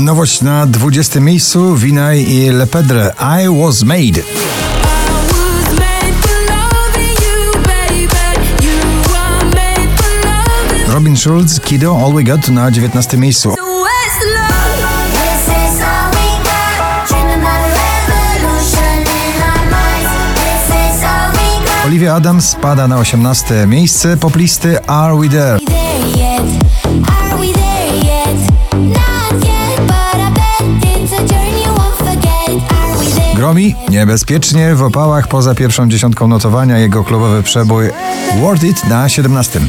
Nowość na 20 miejscu Winaj i Lepedre I Was Made. Robin Schulz, Kido, All We Got na 19 miejscu. Olivia Adams spada na 18 miejsce poplisty Are We There? Gromi niebezpiecznie w opałach poza pierwszą dziesiątką notowania jego klubowy przebój Worth It na 17.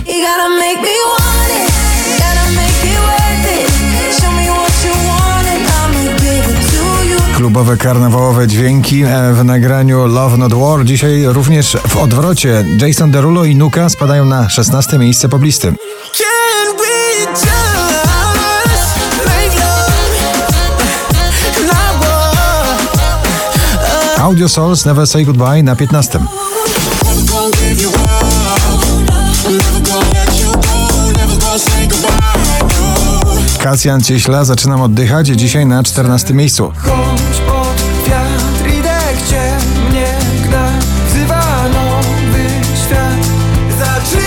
Klubowe karnawałowe dźwięki e, w nagraniu Love Not War. Dzisiaj również w odwrocie Jason Derulo i Nuka spadają na 16 miejsce poblisty. Audio Souls Never Say Goodbye na 15. Kasjan Cieśla zaczynam oddychać dzisiaj na 14 miejscu.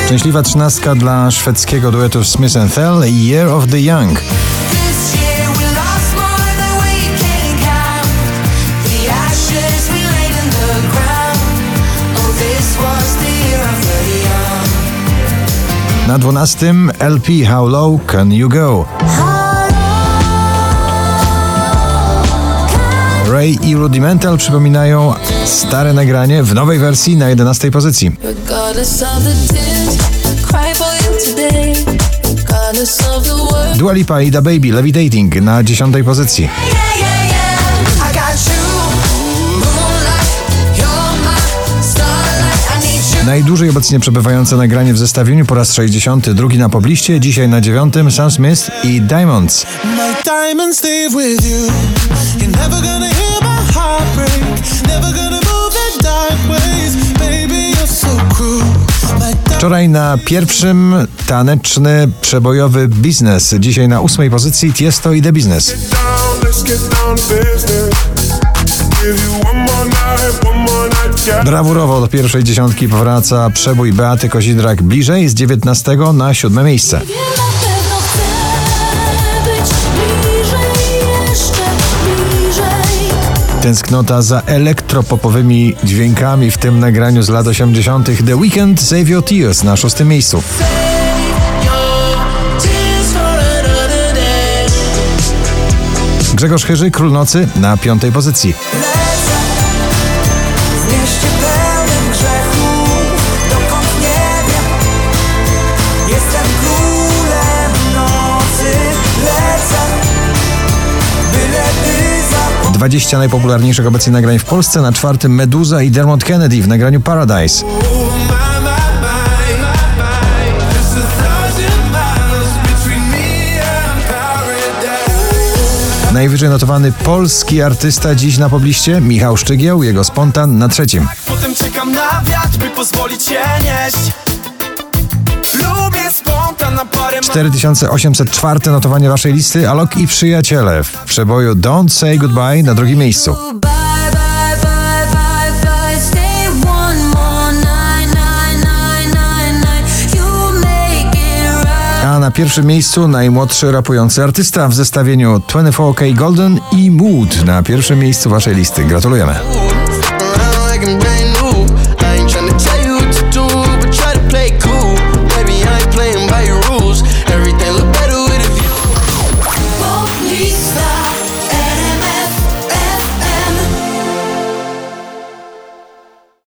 Szczęśliwa trzynastka dla szwedzkiego duetu Smith Tell Year of the Young. Na dwunastym LP How Low Can You Go? Ray i Rudimental przypominają stare nagranie w nowej wersji na 11 pozycji. Dua Lipa i Da Baby Levitating na 10 pozycji. Najdłużej obecnie przebywające nagranie w zestawieniu po raz 62 na pobliście, dzisiaj na dziewiątym Sam Smith i Diamonds. Wczoraj na pierwszym taneczny przebojowy biznes, dzisiaj na ósmej pozycji Tiesto i The Business. Brawurowo do pierwszej dziesiątki powraca przebój Beaty Kozidrak bliżej z 19 na siódme miejsce. Tęsknota za elektropopowymi dźwiękami w tym nagraniu z lat 80. The Weekend Save Your Tears na szóstym miejscu. Grzegorz Chyży, Król Nocy na piątej pozycji. 20 najpopularniejszych obecnie nagrań w Polsce. Na czwartym Meduza i Dermot Kennedy w nagraniu Paradise. Najwyżej notowany polski artysta dziś na pobliście Michał Szczygieł, jego spontan na trzecim. Potem czekam na wiatr, by pozwolić się nieść. 4804 notowanie waszej listy Alok i przyjaciele w przeboju Don't Say Goodbye na drugim miejscu. A na pierwszym miejscu najmłodszy rapujący artysta w zestawieniu 24K Golden i Mood na pierwszym miejscu waszej listy. Gratulujemy.